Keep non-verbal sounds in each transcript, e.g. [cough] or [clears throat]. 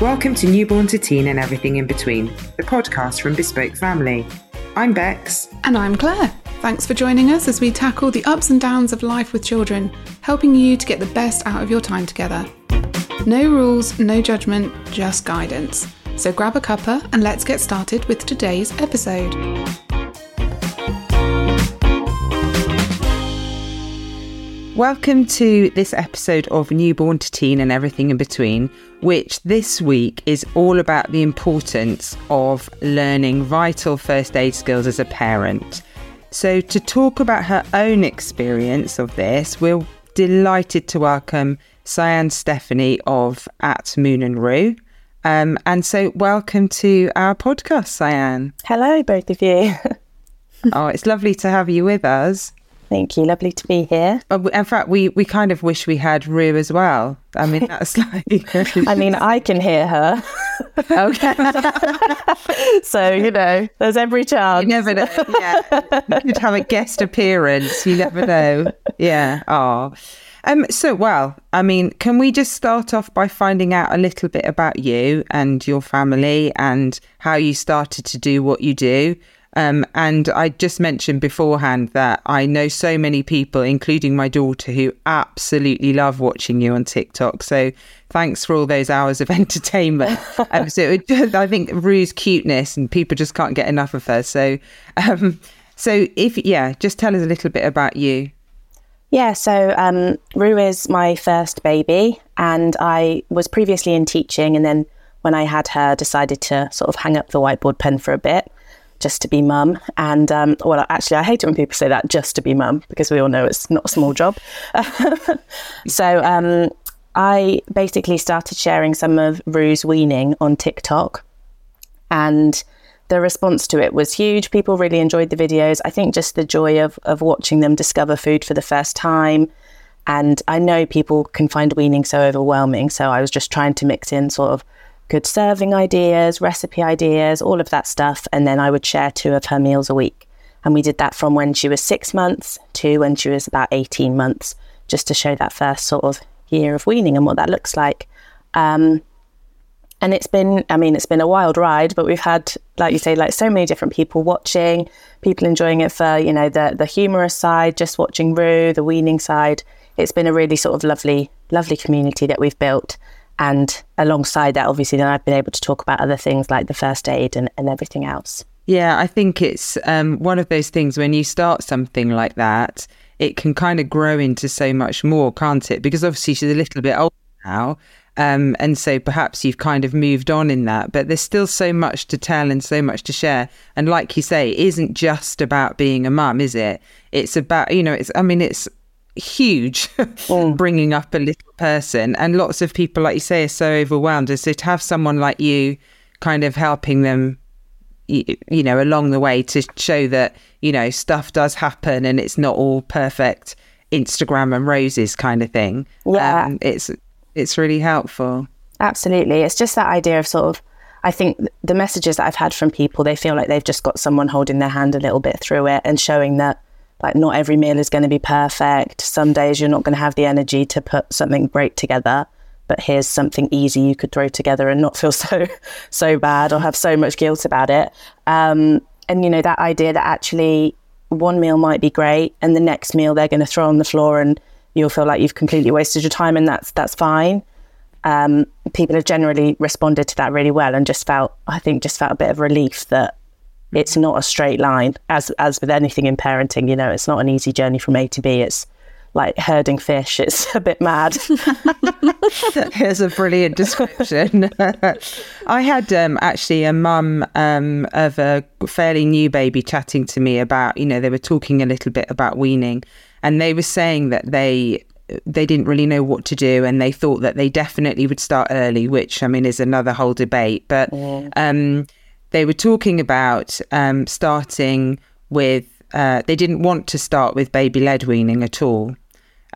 Welcome to Newborn to Teen and Everything in Between, the podcast from Bespoke Family. I'm Bex. And I'm Claire. Thanks for joining us as we tackle the ups and downs of life with children, helping you to get the best out of your time together. No rules, no judgment, just guidance. So grab a cuppa and let's get started with today's episode. Welcome to this episode of Newborn to Teen and Everything in Between, which this week is all about the importance of learning vital first aid skills as a parent. So, to talk about her own experience of this, we're delighted to welcome Sian Stephanie of At Moon and Rue. Um, and so, welcome to our podcast, Sian. Hello, both of you. [laughs] oh, it's lovely to have you with us. Thank you. Lovely to be here. In fact, we, we kind of wish we had Rue as well. I mean, that's [laughs] like. I mean, I can hear her. okay. [laughs] so, you know, there's every chance. You never know. Yeah. You'd have a guest appearance. You never know. Yeah. Oh. Um, so, well, I mean, can we just start off by finding out a little bit about you and your family and how you started to do what you do? Um, and I just mentioned beforehand that I know so many people, including my daughter, who absolutely love watching you on TikTok. So thanks for all those hours of [laughs] entertainment. um, so just, I think Rue's cuteness and people just can't get enough of her. So, um, so if yeah, just tell us a little bit about you. Yeah, so um, Rue is my first baby, and I was previously in teaching, and then when I had her, decided to sort of hang up the whiteboard pen for a bit just to be mum. And um, well, actually, I hate it when people say that just to be mum because we all know it's not a small job. [laughs] so um, I basically started sharing some of Rue's weaning on TikTok, and the response to it was huge. People really enjoyed the videos. I think just the joy of of watching them discover food for the first time. And I know people can find weaning so overwhelming. So I was just trying to mix in sort of good serving ideas, recipe ideas, all of that stuff. And then I would share two of her meals a week. And we did that from when she was six months to when she was about 18 months, just to show that first sort of year of weaning and what that looks like. Um, and it's been, I mean, it's been a wild ride, but we've had, like you say, like so many different people watching, people enjoying it for, you know, the the humorous side, just watching Rue, the weaning side. It's been a really sort of lovely, lovely community that we've built. And alongside that, obviously, then I've been able to talk about other things like the first aid and, and everything else. Yeah, I think it's um, one of those things when you start something like that, it can kind of grow into so much more, can't it? Because obviously she's a little bit older now. Um, and so perhaps you've kind of moved on in that, but there's still so much to tell and so much to share. And like you say, it isn't just about being a mum, is it? It's about, you know, it's, I mean, it's huge [laughs] mm. bringing up a little person. And lots of people like you say are so overwhelmed. And so to have someone like you kind of helping them you, you know along the way to show that you know stuff does happen and it's not all perfect instagram and roses kind of thing yeah. um, it's it's really helpful. Absolutely. It's just that idea of sort of I think the messages that I've had from people, they feel like they've just got someone holding their hand a little bit through it and showing that like not every meal is going to be perfect. Some days you're not going to have the energy to put something great together, but here's something easy you could throw together and not feel [laughs] so so bad or have so much guilt about it. Um, and you know that idea that actually one meal might be great, and the next meal they're going to throw on the floor, and you'll feel like you've completely wasted your time, and that's that's fine. Um, people have generally responded to that really well, and just felt I think just felt a bit of relief that it's not a straight line. As as with anything in parenting you know it's not an easy journey from a to b. It's like herding fish. [laughs] It's a bit mad. [laughs] Here's a brilliant description. [laughs] I had um, actually a mum um, of a fairly new baby chatting to me about you know they were talking a little bit about weaning and they were saying that they they didn't really know what to do and they thought that they definitely would start early which i mean is another whole debate. But yeah. um they were talking about um, starting with, uh, they didn't want to start with baby led weaning at all.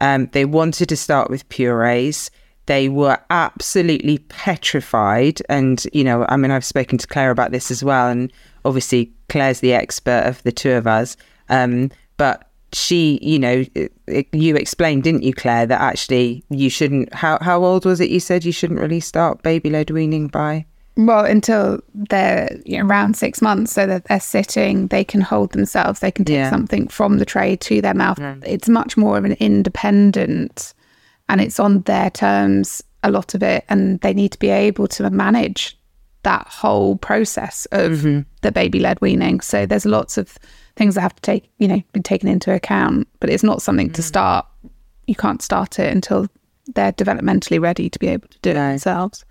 Um, they wanted to start with purees. They were absolutely petrified. And, you know, I mean, I've spoken to Claire about this as well. And obviously, Claire's the expert of the two of us. Um, but she, you know, you explained, didn't you, Claire, that actually you shouldn't. How how old was it? You said you shouldn't really start baby led weaning by. Well, until they're you know, around six months, so that they're sitting, they can hold themselves, they can take Yeah. something from the tray to their mouth. It's much more of an independent, and it's on their terms, a lot of it, and they need to be able to manage that whole process of mm-hmm. the baby led weaning. So there's lots of things that have to take, you know, be taken into account, but it's not something to mm. start. You can't start it until they're developmentally ready to be able to do it themselves.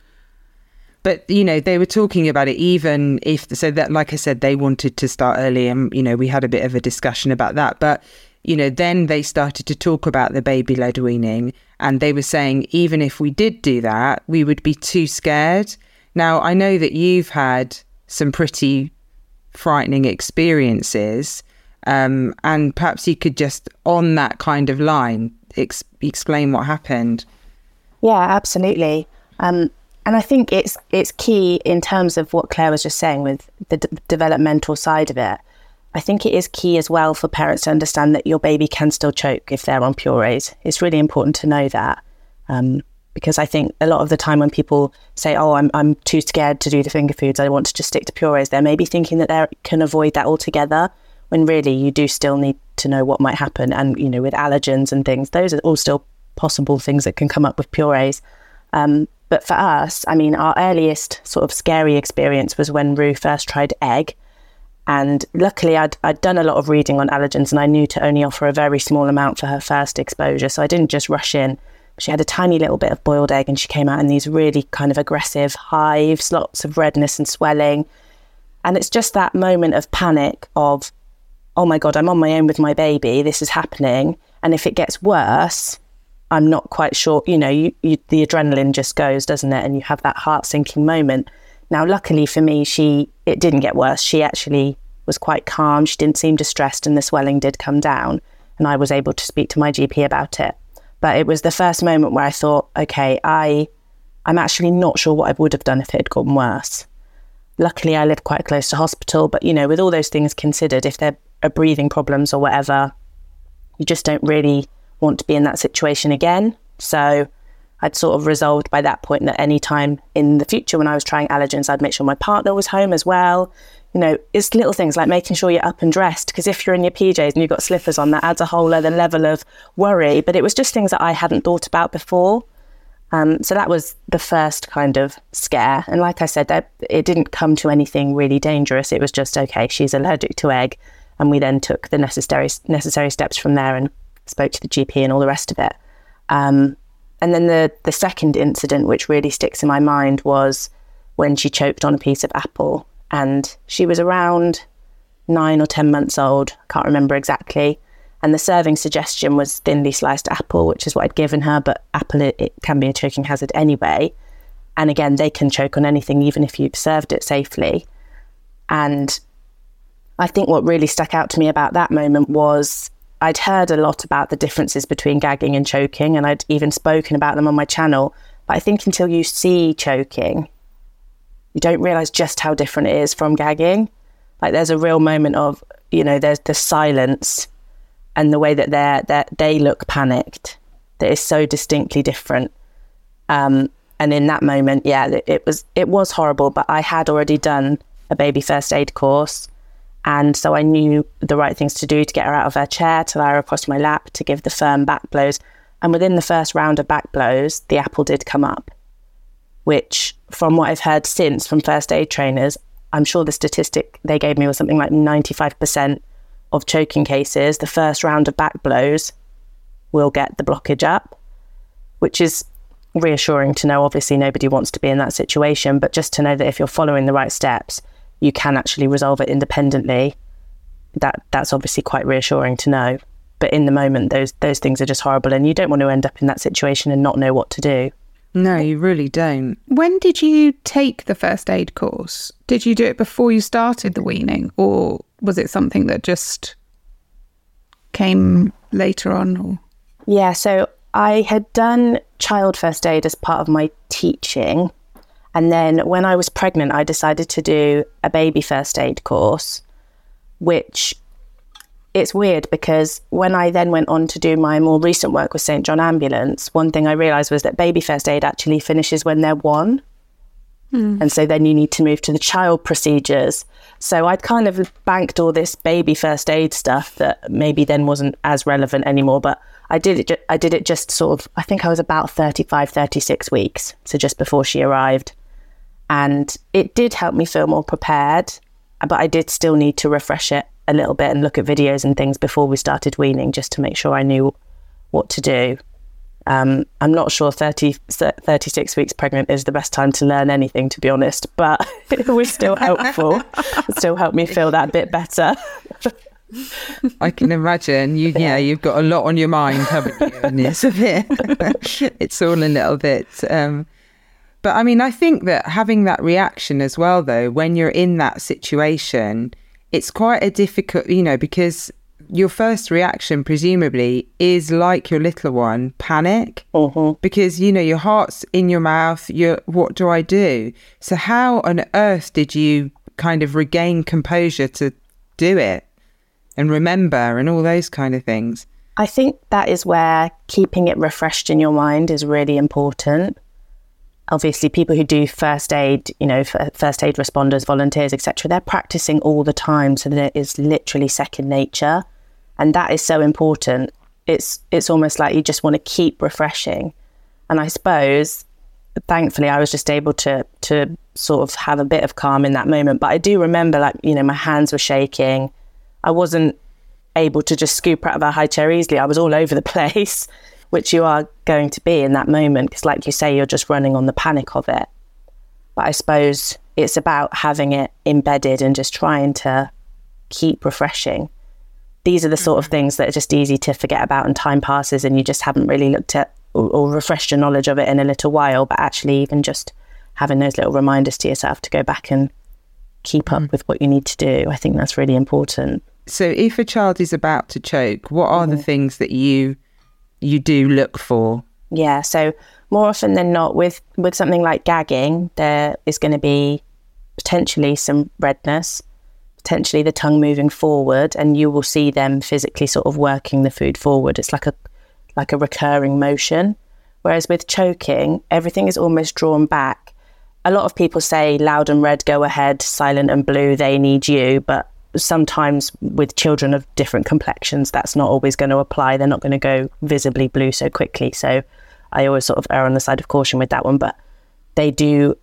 But you know, they were talking about it even if so that like I said, they wanted to start early and you know, we had a bit of a discussion about that. But you know, then they started to talk about the baby led weaning and they were saying even if we did do that, we would be too scared. Now I know that you've had some pretty frightening experiences. Um, and perhaps you could just on that kind of line ex- explain what happened. Yeah, absolutely. Um, and I think it's it's key in terms of what Claire was just saying with the d- developmental side of it. I think it is key as well for parents to understand that your baby can still choke if they're on purees. It's really important to know that um, because I think a lot of the time when people say, "Oh, I'm I'm too scared to do the finger foods. I want to just stick to purees," they're maybe thinking that they can avoid that altogether. When really you do still need to know what might happen, and you know with allergens and things, those are all still possible things that can come up with purees. Um, but for us, I mean, our earliest sort of scary experience was when Rue first tried egg. And luckily, I'd, I'd done a lot of reading on allergens and I knew to only offer a very small amount for her first exposure. So I didn't just rush in. She had a tiny little bit of boiled egg and she came out in these really kind of aggressive hives, lots of redness and swelling. And it's just that moment of panic of, oh my God, I'm on my own with my baby. This is happening. And if it gets worse, I'm not quite sure. You know, you, you, the adrenaline just goes, doesn't it? And you have that heart sinking moment. Now, luckily for me, she it didn't get worse. She actually was quite calm. She didn't seem distressed, and the swelling did come down. And I was able to speak to my GP about it. But it was the first moment where I thought, okay, I I'm actually not sure what I would have done if it had gone worse. Luckily, I live quite close to hospital, but you know, with all those things considered, if there are breathing problems or whatever, you just don't really want to be in that situation again. So I'd sort of resolved by that point that any time in the future when I was trying allergens, I'd make sure my partner was home as well. You know, it's little things like making sure you're up and dressed because if you're in your PJs and you've got slippers on, that adds a whole other level of worry. But it was just things that I hadn't thought about before. Um, so that was the first kind of scare. And like I said, that, it didn't come to anything really dangerous. It was just, okay, she's allergic to egg. And we then took the necessary, necessary steps from there and spoke to the GP and all the rest of it. Um, and then the, the second incident, which really sticks in my mind, was when she choked on a piece of apple. And she was around nine or 10 months old, can't remember exactly. And the serving suggestion was thinly sliced apple, which is what I'd given her, but apple, it, it can be a choking hazard anyway. And again, they can choke on anything, even if you've served it safely. And I think what really stuck out to me about that moment was I'd heard a lot about the differences between gagging and choking, and I'd even spoken about them on my channel. But I think until you see choking, you don't realize just how different it is from gagging. Like there's a real moment of, you know, there's the silence and the way that they're, that they look panicked that is so distinctly different. Um, and in that moment, yeah, it, it was it was horrible. But I had already done a baby first aid course, and so I knew the right things to do to get her out of her chair, to lie her across my lap, to give the firm back blows. And within the first round of back blows, the apple did come up, which, from what I've heard since from first aid trainers, I'm sure the statistic they gave me was something like 95% of choking cases, the first round of back blows will get the blockage up, which is reassuring to know. Obviously, nobody wants to be in that situation, but just to know that if you're following the right steps, you can actually resolve it independently. That that's obviously quite reassuring to know. But in the moment, those those things are just horrible, and you don't want to end up in that situation and not know what to do. No, you really don't. When did you take the first aid course? Did you do it before you started the weaning, or was it something that just came later on? Or Yeah, so I had done child first aid as part of my teaching. And then when I was pregnant, I decided to do a baby first aid course, which it's weird because when I then went on to do my more recent work with St John Ambulance, one thing I realised was that baby first aid actually finishes when they're one. Mm. And so then you need to move to the child procedures. So I'd kind of banked all this baby first aid stuff that maybe then wasn't as relevant anymore. But I did it. Ju- I did it just sort of. I think I was about 35, 36 weeks, so just before she arrived, and it did help me feel more prepared. But I did still need to refresh it a little bit and look at videos and things before we started weaning, just to make sure I knew what to do. Um, I'm not sure 30, 36 weeks pregnant is the best time to learn anything, to be honest, but [laughs] it was still helpful. it still helped me feel that bit better. [laughs] I can imagine you. Yeah, you've got a lot on your mind, haven't you? And it's a bit. [laughs] it's all a little bit. Um, but I mean, I think that having that reaction as well, though, when you're in that situation, it's quite a difficult, you know, because your first reaction presumably is like your little one panic. Uh-huh. because you know your heart's in your mouth you're what do i do? So how on earth did you kind of regain composure to do it and remember and all those kind of things? I think that is where keeping it refreshed in your mind is really important obviously people who do first aid, you know, first aid responders, volunteers, etc., they're practicing all the time, so that it is literally second nature and that is so important. It's it's almost like you just want to keep refreshing, and I suppose thankfully I was just able to to sort of have a bit of calm in that moment. But I do remember like you know my hands were shaking. I wasn't able to just scoop out of a high chair easily. I was all over the [laughs] place, which you are going to be in that moment because, like you say, you're just running on the panic of it. But I suppose it's about having it embedded and just trying to keep refreshing these are the sort of mm-hmm. things that are just easy to forget about and time passes and you just haven't really looked at or, or refreshed your knowledge of it in a little while but actually even just having those little reminders to yourself to go back and keep up mm. with what you need to do i think that's really important so if a child is about to choke what are mm. the mm-hmm. things that you you do look for. Yeah so more often than not with with something like gagging there is going to be potentially some redness potentially the tongue moving forward and you will see them physically sort of working the food forward. It's like a like a recurring motion. Whereas with choking everything is almost drawn back. A lot of people say loud and red go ahead silent and blue they need you but sometimes with children of different complexions that's not always going to apply they're not going to go visibly blue so quickly so i always sort of err on the side of caution with that one but they do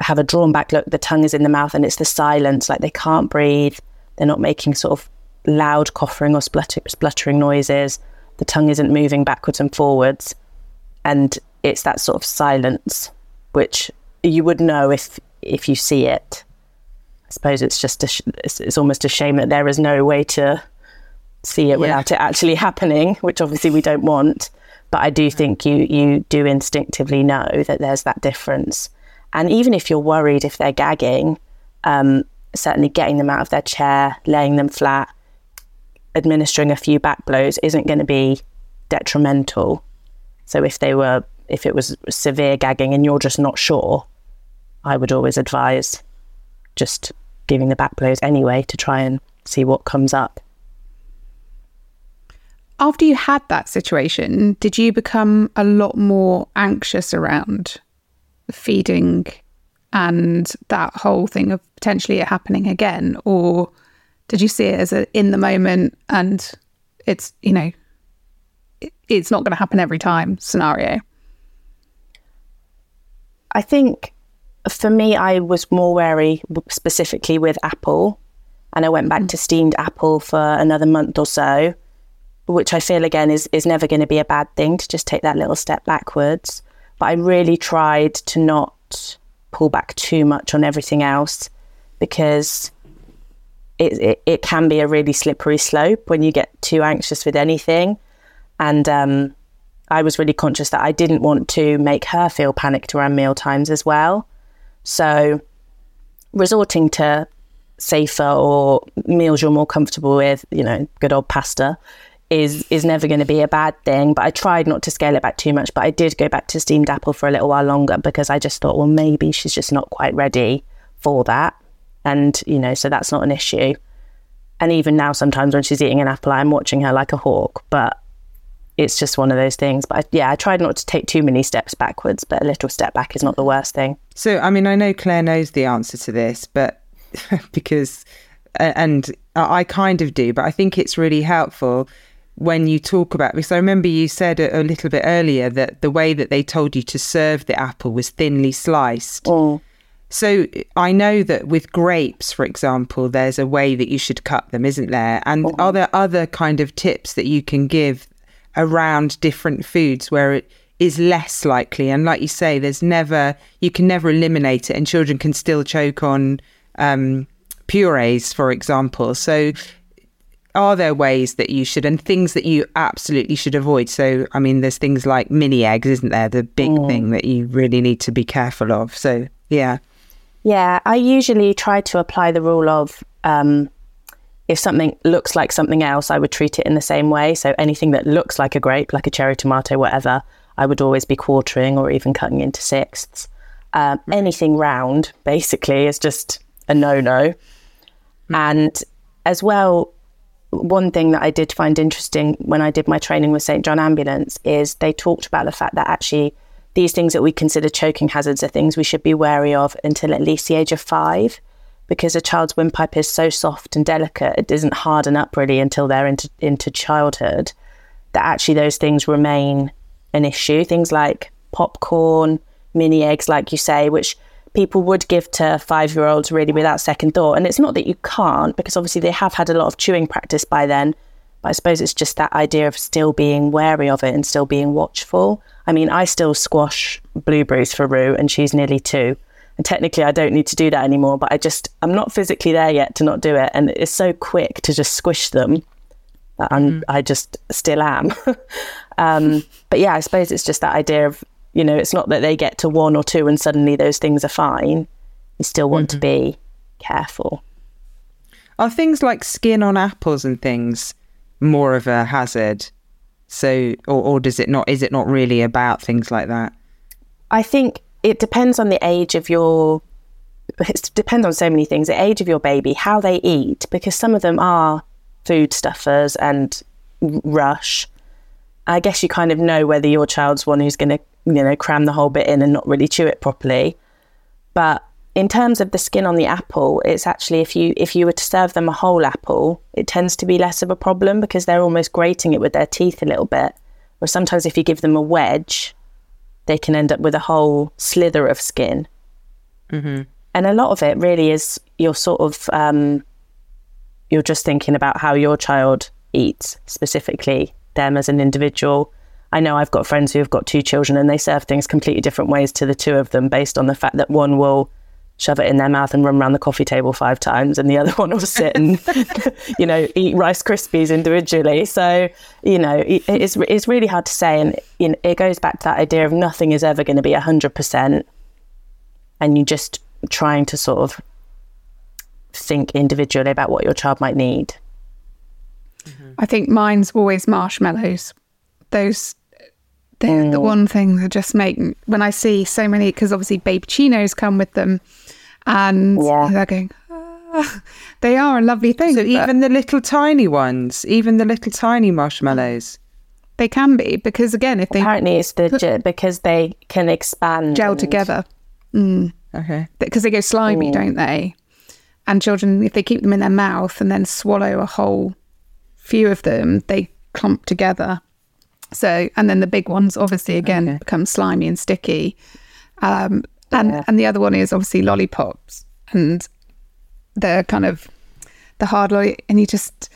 have a drawn back look. The tongue is in the mouth and it's the silence, like they can't breathe. They're not making sort of loud coughing or splutter- spluttering noises. The tongue isn't moving backwards and forwards. And it's that sort of silence, which you would know if if you see it. I suppose it's just sh- it's, it's, almost a shame that there is no way to see it yeah. without it actually happening, which obviously we don't want. But I do think you you do instinctively know that there's that difference. And even if you're worried if they're gagging, um, certainly getting them out of their chair, laying them flat, administering a few back blows isn't going to be detrimental. So if they were, if it was severe gagging and you're just not sure, I would always advise just giving the back blows anyway to try and see what comes up. After you had that situation, did you become a lot more anxious around feeding and that whole thing of potentially it happening again or did you see it as a in the moment and it's you know it, it's not going to happen every time scenario i think for me i was more wary specifically with apple and i went back mm. to steamed apple for another month or so which i feel again is is never going to be a bad thing to just take that little step backwards but I really tried to not pull back too much on everything else because it, it, it can be a really slippery slope when you get too anxious with anything. And um, I was really conscious that I didn't want to make her feel panicked around meal times as well. So resorting to safer or meals you're more comfortable with, you know, good old pasta, is is never going to be a bad thing. But I tried not to scale it back too much. But I did go back to steamed apple for a little while longer because I just thought, well, maybe she's just not quite ready for that. And you know, so that's not an issue. And even now, sometimes when she's eating an apple, I'm watching her like a hawk. But it's just one of those things. But I, yeah, I tried not to take too many steps backwards, but a little step back is not the worst thing. So, I mean, I know Claire knows the answer to this, but [laughs] because, and I kind of do, but I think it's really helpful when you talk about because I remember you said a, a, little bit earlier that the way that they told you to serve the apple was thinly sliced. Oh. So I know that with grapes, for example, there's a way that you should cut them, isn't there? And oh. are there other kind of tips that you can give around different foods where it is less likely? And like you say, there's never you can never eliminate it, and children can still choke on um, purees, for example. So are there ways that you should and things that you absolutely should avoid so i mean there's things like mini eggs isn't there the big mm. thing that you really need to be careful of so yeah yeah i usually try to apply the rule of um, if something looks like something else i would treat it in the same way so anything that looks like a grape like a cherry tomato whatever i would always be quartering or even cutting into sixths um, anything round basically is just a no-no mm. and as well one thing that I did find interesting when I did my training with St. John Ambulance is they talked about the fact that actually these things that we consider choking hazards are things we should be wary of until at least the age of five, because a child's windpipe is so soft and delicate, it doesn't harden up really until they're into, into childhood, that actually those things remain an issue. Things like popcorn, mini eggs, like you say, which people would give to five year olds really without second thought. And it's not that you can't, because obviously they have had a lot of chewing practice by then. But I suppose it's just that idea of still being wary of it and still being watchful. I mean, I still squash blueberries for Rue, and she's nearly two. And technically, I don't need to do that anymore, but I just, I'm not physically there yet to not do it. And it's so quick to just squish them that mm. i just still am. [laughs] um, but yeah, I suppose it's just that idea of you know, it's not that they get to one or two and suddenly those things are fine. You still want mm-hmm. to be careful. Are things like skin on apples and things more of a hazard? So, or, or does it not? Is it not really about things like that? I think it depends on the age of your. It depends on so many things. The age of your baby, how they eat, because some of them are food stuffers and rush. I guess you kind of know whether your child's one who's going to you know, cram the whole bit in and not really chew it properly. But in terms of the skin on the apple, it's actually if you if you were to serve them a whole apple, it tends to be less of a problem because they're almost grating it with their teeth a little bit. Or sometimes if you give them a wedge, they can end up with a whole slither of skin. Mm-hmm. And a lot of it really is you're sort of um, you're just thinking about how your child eats specifically them as an individual I know I've got friends who have got two children and they serve things completely different ways to the two of them based on the fact that one will shove it in their mouth and run around the coffee table five times and the other one will sit and [laughs] you know eat rice krispies individually. So you know it's, it's really hard to say and you know, it goes back to that idea of nothing is ever going to be 100% and you're just trying to sort of think individually about what your child might need. Mm-hmm. I think mine's always marshmallows. Those they're mm. the one thing that just make when I see so many because obviously babyccinos come with them, and yeah. they're going. Ah. they are a lovely thing. So even the little tiny ones, even the little tiny marshmallows, they can be because again, if they apparently it's the put, because they can expand gel and... together. Mm. Okay, because they go slimy, mm. don't they? And children, if they keep them in their mouth and then swallow a whole few of them, they clump together. So, and then the big ones obviously again okay. become slimy and sticky. Um, and yeah. and the other one is obviously lollipops and the kind of the hard lolly, and you just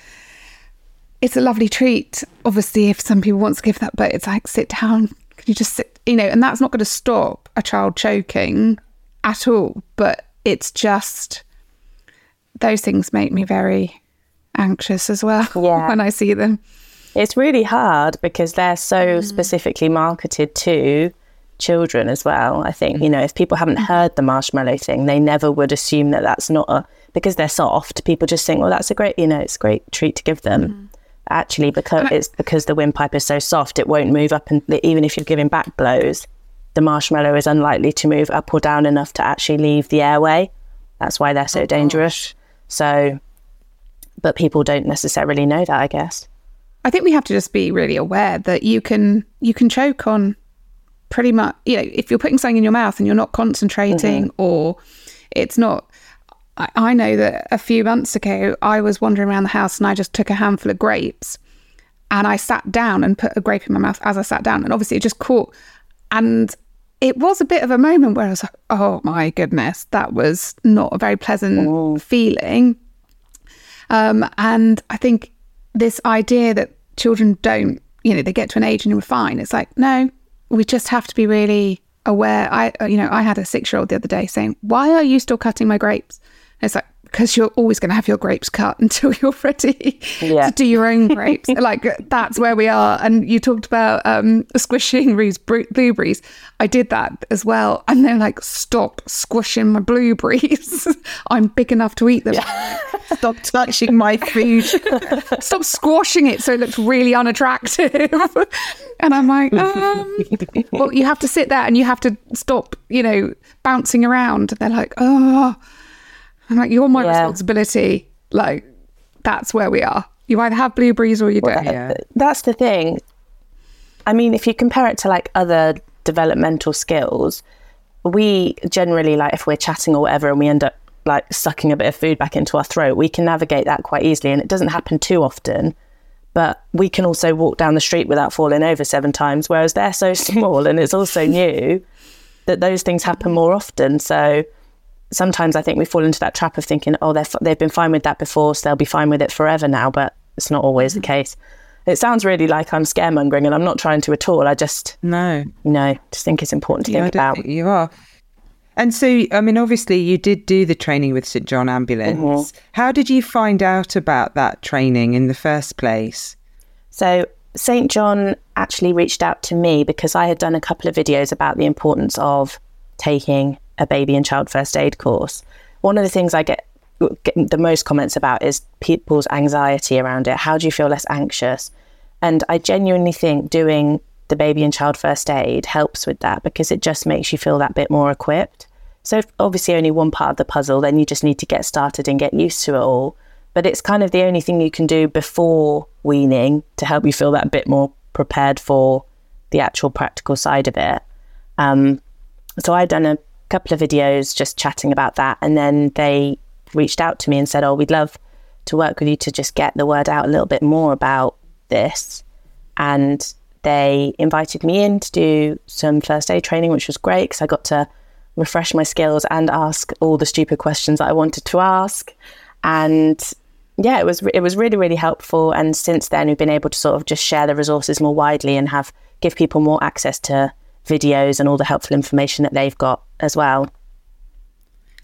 it's a lovely treat. Obviously, if some people want to give that, but it's like sit down. Can you just sit? You know, and that's not going to stop a child choking at all. But it's just those things make me very anxious as well yeah. [laughs] when I see them. It's really hard because they're so mm. specifically marketed to children as well. I think, you know, if people haven't mm. heard the marshmallow thing, they never would assume that that's not a, because they're soft, people just think, well, that's a great, you know, it's a great treat to give them. Mm. Actually, because it's because the windpipe is so soft, it won't move up. And even if you're giving back blows, the marshmallow is unlikely to move up or down enough to actually leave the airway. That's why they're so oh, dangerous. Gosh. So but people don't necessarily know that, I guess. I think we have to just be really aware that you can you can choke on pretty much you know if you're putting something in your mouth and you're not concentrating mm-hmm. or it's not I, I know that a few months ago I was wandering around the house and I just took a handful of grapes and I sat down and put a grape in my mouth as I sat down and obviously it just caught and it was a bit of a moment where I was like, oh my goodness, that was not a very pleasant Ooh. feeling. Um, and I think this idea that children don't, you know, they get to an age and we're fine. It's like, no, we just have to be really aware. I, uh, you know, I had a six year old the other day saying, why are you still cutting my grapes? And it's like, because you're always going to have your grapes cut [laughs] until you're ready yeah. to do your own grapes. [laughs] like that's where we are. And you talked about um, squishing blueberries. I did that as well. And they're like, stop squishing my blueberries. [laughs] I'm big enough to eat them. Yeah. stop touching my food. stop squashing it so it looks really unattractive. and I'm like, um, well, you have to sit there and you have to stop, you know, bouncing around. And They're like, oh. I'm like, you're my yeah. responsibility. Like, that's where we are. You either have blueberries or you don't. Well, yeah. That's the thing. I mean, if you compare it to like other developmental skills, we generally like if we're chatting or whatever and we end up like sucking a bit of food back into our throat, we can navigate that quite easily. And it doesn't happen too often. But we can also walk down the street without falling over seven times, whereas they're so [laughs] small and it's also new that those things happen more often. So sometimes I think we fall into that trap of thinking, oh, they've, they've been fine with that before, so they'll be fine with it forever now. But it's not always the mm. case. It sounds really like I'm scaremongering, and I'm not trying to at all. I just no, you know, just think it's important to yeah, think about. Think you are. And so, I mean, obviously, you did do the training with St John Ambulance. Mm-hmm. How did you find out about that training in the first place? So, St John actually reached out to me because I had done a couple of videos about the importance of taking a baby and child first aid course. One of the things I get, get the most comments about is people's anxiety around it. How do you feel less anxious? And I genuinely think doing the baby and child first aid helps with that because it just makes you feel that bit more equipped. So, obviously, only one part of the puzzle, then you just need to get started and get used to it all. But it's kind of the only thing you can do before weaning to help you feel that bit more prepared for the actual practical side of it. Um, so, I'd done a couple of videos just chatting about that. And then they reached out to me and said, Oh, we'd love to work with you to just get the word out a little bit more about this. And they invited me in to do some first aid training, which was great because I got to refresh my skills and ask all the stupid questions that I wanted to ask. And yeah, it was it was really really helpful. And since then, we've been able to sort of just share the resources more widely and have give people more access to videos and all the helpful information that they've got as well.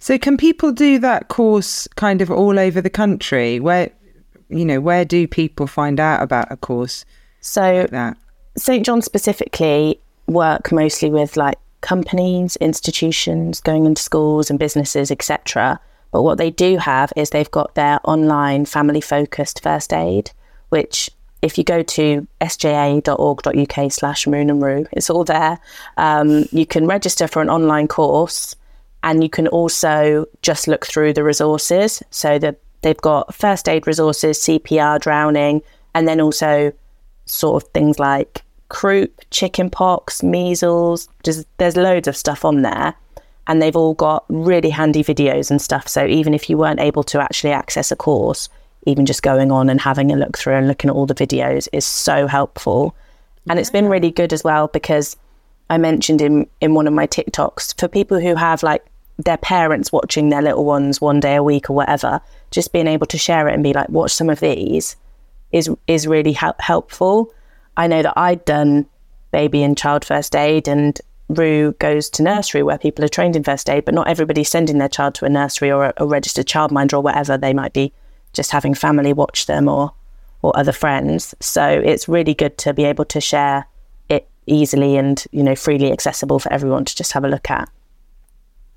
So, can people do that course kind of all over the country? Where, you know, where do people find out about a course? So, like St. John specifically work mostly with like companies, institutions, going into schools and businesses, etc. But what they do have is they've got their online family focused first aid, which if you go to sja.org.uk slash moon and rue, it's all there. Um, you can register for an online course and you can also just look through the resources. So that they've got first aid resources, CPR, drowning, and then also sort of things like croup, chicken pox, measles. Just, there's loads of stuff on there. And they've all got really handy videos and stuff. So even if you weren't able to actually access a course, even just going on and having a look through and looking at all the videos is so helpful. And it's been really good as well because I mentioned in, in one of my TikToks for people who have like their parents watching their little ones one day a week or whatever, just being able to share it and be like, watch some of these is is really help- helpful. I know that I'd done baby and child first aid and Rue goes to nursery where people are trained in first aid, but not everybody's sending their child to a nursery or a, a registered childminder or whatever they might be just having family watch them or or other friends. So it's really good to be able to share it easily and you know freely accessible for everyone to just have a look at.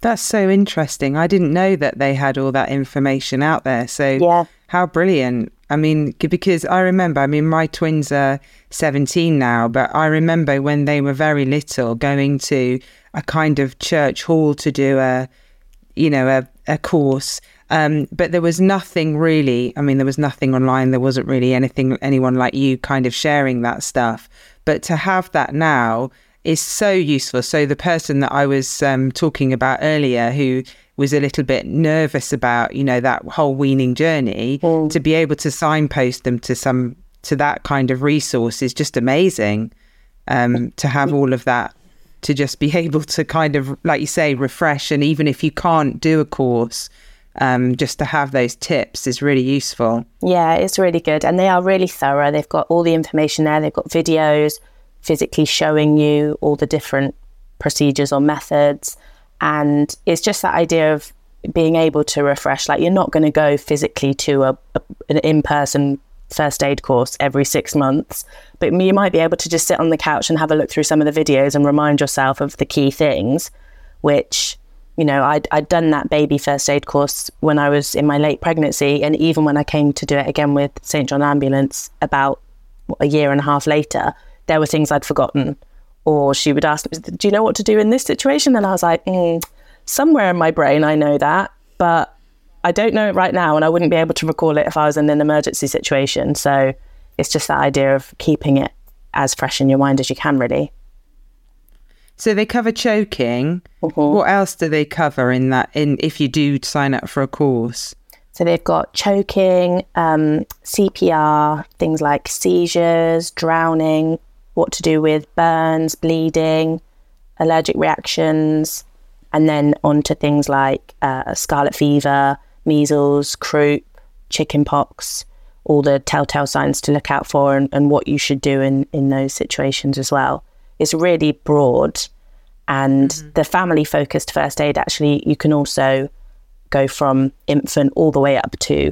That's so interesting. I didn't know that they had all that information out there. So yeah. how brilliant. I mean, because I remember, I mean, my twins are 17 now, but I remember when they were very little going to a kind of church hall to do a, you know, a, a course Um, but there was nothing really. I mean, there was nothing online. There wasn't really anything, anyone like you kind of sharing that stuff. But to have that now is so useful. So the person that I was um, talking about earlier, who was a little bit nervous about, you know, that whole weaning journey, Mm. to be able to signpost them to some to that kind of resource is just amazing. Um, to have all of that, to just be [laughs] able to kind of, like you say, refresh, and even if you can't do a course, um, just to have those tips is really useful. Yeah, it's really good. And they are really thorough. They've got all the information there. They've got videos physically showing you all the different procedures or methods. And it's just that idea of being able to refresh. Like, you're not going to go physically to a, a an in person first aid course every six months, but you might be able to just sit on the couch and have a look through some of the videos and remind yourself of the key things, which you know, I'd, I'd done that baby first aid course when I was in my late pregnancy. And even when I came to do it again with St. John Ambulance about what, a year and a half later, there were things I'd forgotten. Or she would ask, me, Do you know what to do in this situation? And I was like, mm, Somewhere in my brain, I know that, but I don't know it right now. And I wouldn't be able to recall it if I was in an emergency situation. So it's just that idea of keeping it as fresh in your mind as you can, really. So they cover choking. What else do they cover in that? In if you do sign up for a course, So they've got choking, um, CPR, things like seizures, drowning, what to do with burns, bleeding, allergic reactions, and then on to things like uh, scarlet fever, measles, croup, chickenpox, all the telltale signs to look out for and, and what you should do in, in those situations as well. It's really broad. And mm-hmm. the family focused first aid, actually, you can also go from infant all the way up to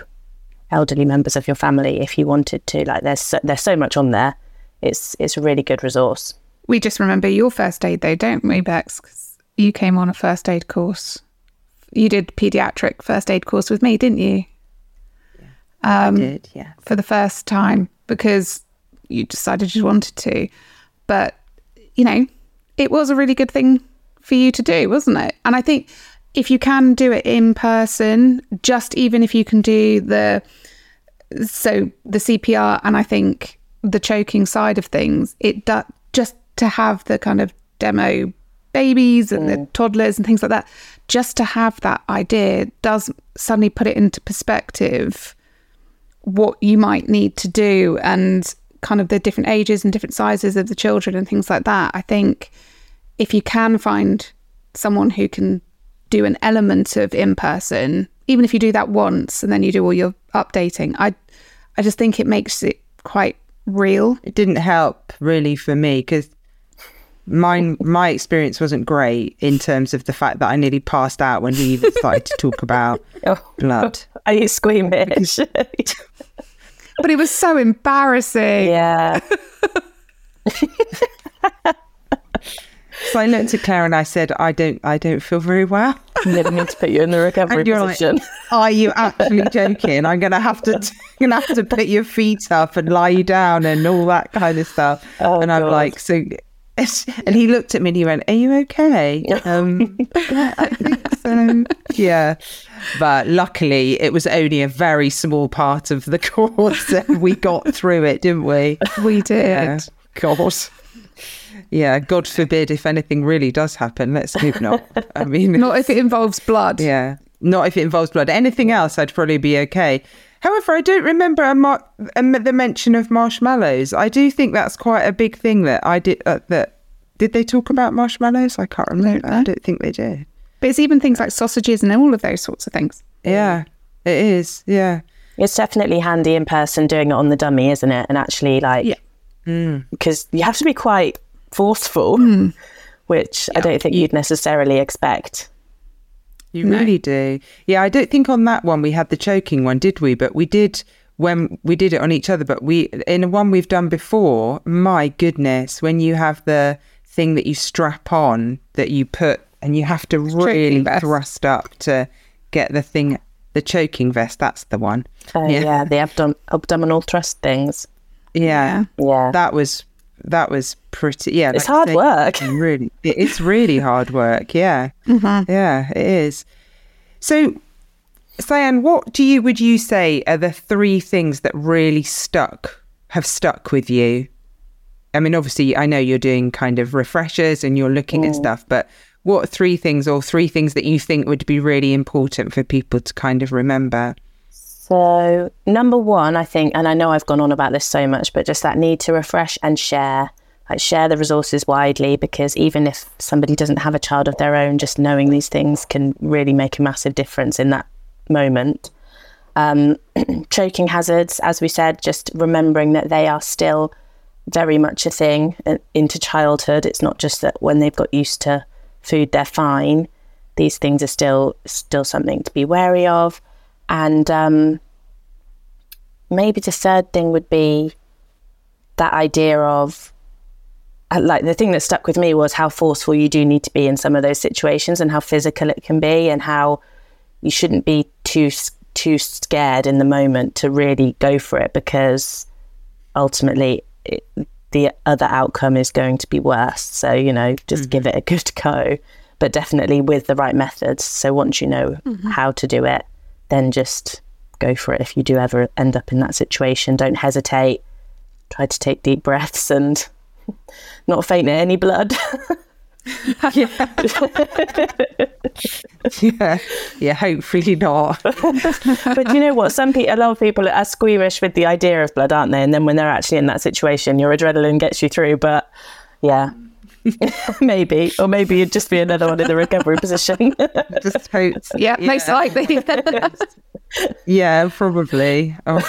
elderly members of your family if you wanted to. Like there's so, there's so much on there. It's it's a really good resource. We just remember your first aid, though, don't we, Bex? 'Cause you came on a first aid course. You did pediatric first aid course with me, didn't you? I um, did. Yeah. For the first time because you decided you wanted to. But, you know, it was a really good thing for you to do, wasn't it? And I think if you can do it in person, just even if you can do the so the CPR and I think the choking side of things, it do, just to have the kind of demo babies and the mm. toddlers and things like that, just to have that idea does suddenly put it into perspective what you might need to do and kind of the different ages and different sizes of the children and things like that. I think if you can find someone who can do an element of in person, even if you do that once and then you do all your updating, I I just think it makes it quite real. It didn't help really for me because mine my experience wasn't great in terms of the fact that I nearly passed out when he even started to talk about [laughs] Oh, blood. [laughs] are you squeamish? [laughs] But it was so embarrassing. yeah, [laughs] So I looked at Claire and I said, "I don't, I don't feel very well." didn't need to put you in the [laughs] recovery And you're like, position. Are you actually [laughs] joking? I'm gonna have to, I'm gonna have to put your feet up and lie you down and all that kind of stuff. Oh, and I'm God. like, so. And he looked at me and he went, "Are you okay?" Um, "Yeah, I think so. Yeah, but luckily it was only a very small part of the [laughs] course, and we got through it, didn't we? We did. Yeah, God. Yeah, God forbid if anything really does happen. Let's hope not. I mean, [laughs] Not if it involves blood. yeah, not if it involves blood. Anything else, I'd probably be okay. However, I don't remember a mar- a, the mention of marshmallows. I do think that's quite a big thing that I did. Uh, that did they talk about marshmallows? I can't remember. I don't think they did. But it's even things like sausages and all of those sorts of things. Yeah, it is. Yeah, It's definitely handy in person doing it on the dummy, isn't it? And actually, like, Yeah. because you have to be quite forceful, which I don't think you'd necessarily expect. You really do. Yeah, I don't think on that one we had the choking one, did we? But we did when we did it on each other. But we in one we've done before. My goodness, when you have the thing that you strap on that you put and you have to really thrust up to get the thing, the choking vest. That's the one. Oh, yeah. the abdom- abdominal thrust things. Yeah, Yeah. that was that was pretty. Yeah, It's like hard work. [laughs] Really, it's really hard work. Yeah, mm-hmm. yeah, it is. So Sian, what do you would you say are the three things that really stuck have stuck with you? I mean, obviously, I know you're doing kind of refreshers and you're looking at mm. stuff, but what three things or three things that you think would be really important for people to kind of remember? So, number one, I think, and I know I've gone on about this so much, but just that need to refresh and share. Like, share the resources widely because even if somebody doesn't have a child of their own, just knowing these things can really make a massive difference in that moment. Um, [clears throat] choking hazards, as we said, just remembering that they are still very much a thing uh, into childhood. It's not just that when they've got used to food, they're fine. These things are still still something to be wary of. And um, maybe the third thing would be that idea of uh, like the thing that stuck with me was how forceful you do need to be in some of those situations and how physical it can be and how you shouldn't be too too scared in the moment to really go for it because ultimately it, the other outcome is going to be worse so you know just mm-hmm. give it a good go but definitely with the right methods so once you know mm-hmm. how to do it then just go for it if you do ever end up in that situation. Don't hesitate. Try to take deep breaths and [laughs] not faint at any blood. yeah. [laughs] yeah, yeah, hopefully not. [laughs] but you know what? Some people, a lot of people are squeamish with the idea of blood, aren't they? And then when they're actually in that situation, your adrenaline gets you through. But yeah, [laughs] maybe, or maybe it'd just be another one in the recovery position. [laughs] just hope. Yeah, [laughs] yeah, most likely. yeah, probably. Oh,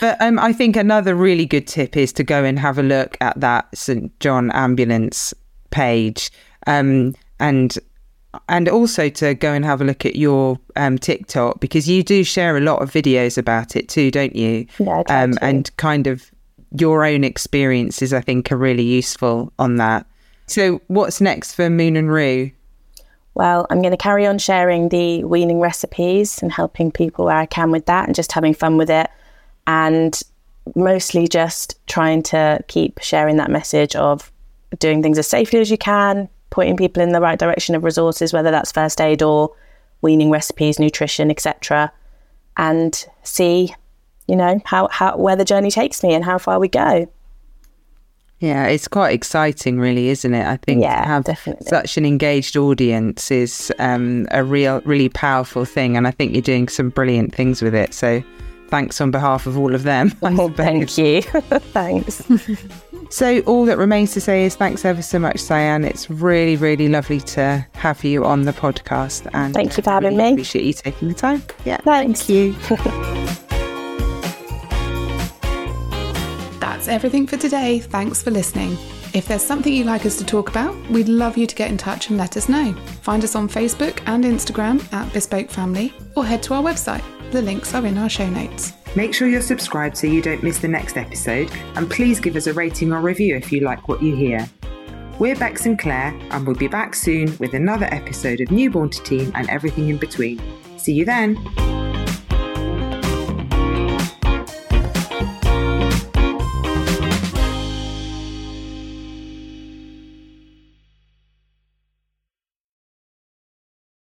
but um, I think another really good tip is to go and have a look at that St John ambulance page, um, and and also to go and have a look at your um, TikTok because you do share a lot of videos about it too, don't you? Yeah, um, and kind of your own experiences, I think, are really useful on that. So, what's next for Moon and Rue? Well, I'm going to carry on sharing the weaning recipes and helping people where I can with that and just having fun with it. And mostly just trying to keep sharing that message of doing things as safely as you can, pointing people in the right direction of resources, whether that's first aid or weaning recipes, nutrition, etc. And see you know how, how where the journey takes me and how far we go. Yeah it's quite exciting really isn't it? I think yeah, to have definitely. such an engaged audience is um, a real really powerful thing and i think you're doing some brilliant things with it. So thanks on behalf of all of them [laughs] oh, thank you. [laughs] Thanks. [laughs] So all that remains to say is thanks ever so much Sian. It's really really lovely to have you on the podcast and thank you for having really me. appreciate you taking the time. Yeah thanks. thank you That's everything for today. Thanks for listening. If there's something you'd like us to talk about, we'd love you to get in touch and let us know. Find us on Facebook and Instagram at Bespoke Family or head to our website. The links are in our show notes. Make sure you're subscribed so you don't miss the next episode, and please give us a rating or review if you like what you hear. We're Bex and Claire, and we'll be back soon with another episode of Newborn to Teen and everything in between. See you then!